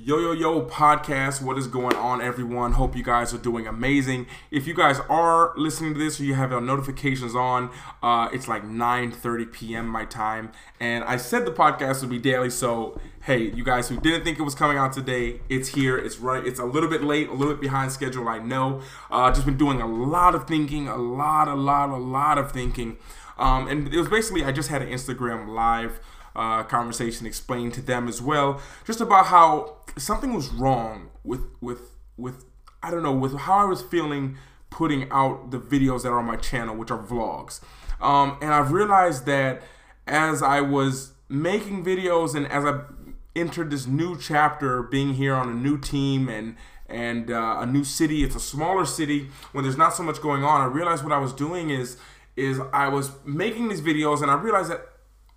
Yo Yo Yo podcast. What is going on, everyone? Hope you guys are doing amazing. If you guys are listening to this or you have your notifications on, uh, it's like 9:30 p.m. my time, and I said the podcast would be daily. So hey, you guys who didn't think it was coming out today, it's here. It's right. It's a little bit late, a little bit behind schedule. I know. Uh, just been doing a lot of thinking, a lot, a lot, a lot of thinking, um, and it was basically I just had an Instagram live uh, conversation explained to them as well, just about how something was wrong with with with I don't know with how I was feeling putting out the videos that are on my channel, which are vlogs. Um, and I've realized that as I was making videos and as I entered this new chapter, being here on a new team and and uh, a new city, it's a smaller city when there's not so much going on. I realized what I was doing is is I was making these videos and I realized that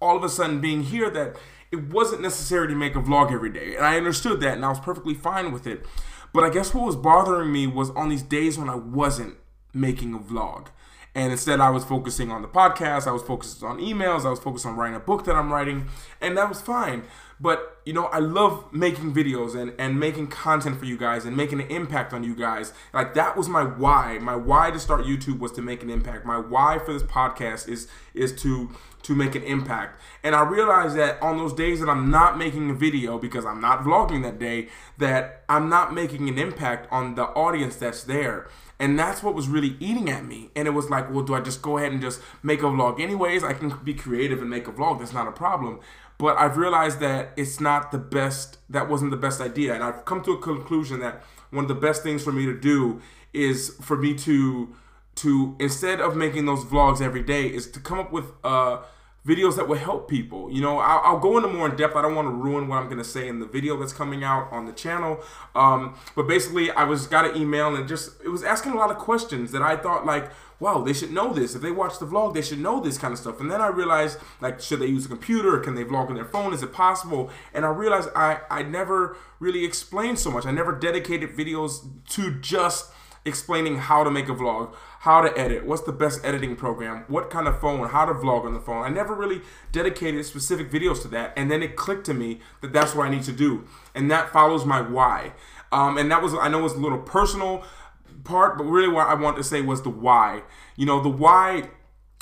all of a sudden being here that it wasn't necessary to make a vlog every day. And I understood that and I was perfectly fine with it. But I guess what was bothering me was on these days when I wasn't making a vlog. And instead, I was focusing on the podcast, I was focused on emails, I was focused on writing a book that I'm writing, and that was fine. But, you know, I love making videos and, and making content for you guys and making an impact on you guys. Like, that was my why. My why to start YouTube was to make an impact. My why for this podcast is, is to to make an impact. And I realized that on those days that I'm not making a video because I'm not vlogging that day, that I'm not making an impact on the audience that's there. And that's what was really eating at me. And it was like, well, do I just go ahead and just make a vlog anyways? I can be creative and make a vlog. That's not a problem. But I've realized that it's not the best, that wasn't the best idea. And I've come to a conclusion that one of the best things for me to do is for me to to instead of making those vlogs every day is to come up with uh, videos that will help people. You know, I'll, I'll, go into more in depth. I don't want to ruin what I'm going to say in the video that's coming out on the channel. Um, but basically, I was got an email and just it was asking a lot of questions that I thought like, wow, they should know this. If they watch the vlog, they should know this kind of stuff. And then I realized like, should they use a computer? Can they vlog on their phone? Is it possible? And I realized I I never really explained so much. I never dedicated videos to just explaining how to make a vlog, how to edit, what's the best editing program, what kind of phone, how to vlog on the phone. I never really dedicated specific videos to that, and then it clicked to me that that's what I need to do, and that follows my why. Um, and that was I know was a little personal part, but really what I want to say was the why. You know, the why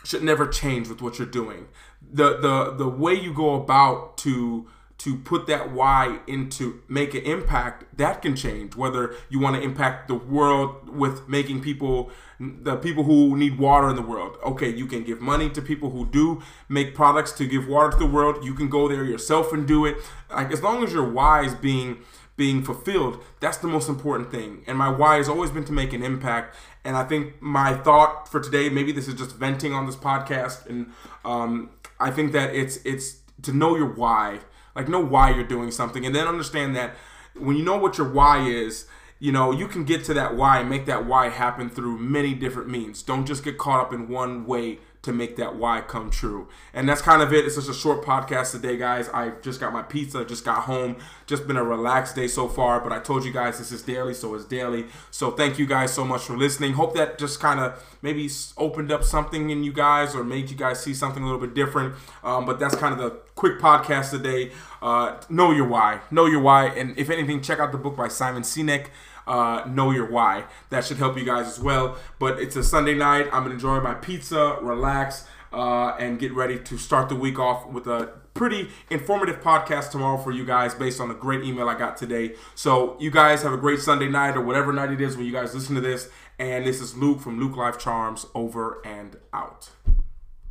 should never change with what you're doing. The the the way you go about to to put that why into make an impact that can change whether you want to impact the world with making people the people who need water in the world. Okay you can give money to people who do make products to give water to the world. You can go there yourself and do it. Like as long as your why is being being fulfilled that's the most important thing. And my why has always been to make an impact. And i think my thought for today maybe this is just venting on this podcast and um, i think that it's it's to know your why like know why you're doing something, and then understand that when you know what your why is, you know you can get to that why and make that why happen through many different means. Don't just get caught up in one way to make that why come true. And that's kind of it. It's just a short podcast today, guys. I just got my pizza, just got home. Just been a relaxed day so far, but I told you guys this is daily, so it's daily. So thank you guys so much for listening. Hope that just kind of maybe opened up something in you guys or made you guys see something a little bit different. Um, but that's kind of the quick podcast today. Uh, know your why. Know your why. And if anything, check out the book by Simon Sinek uh, know your why. That should help you guys as well. But it's a Sunday night. I'm gonna enjoy my pizza, relax, uh, and get ready to start the week off with a pretty informative podcast tomorrow for you guys based on a great email I got today. So you guys have a great Sunday night or whatever night it is when you guys listen to this. And this is Luke from Luke Life Charms over and out.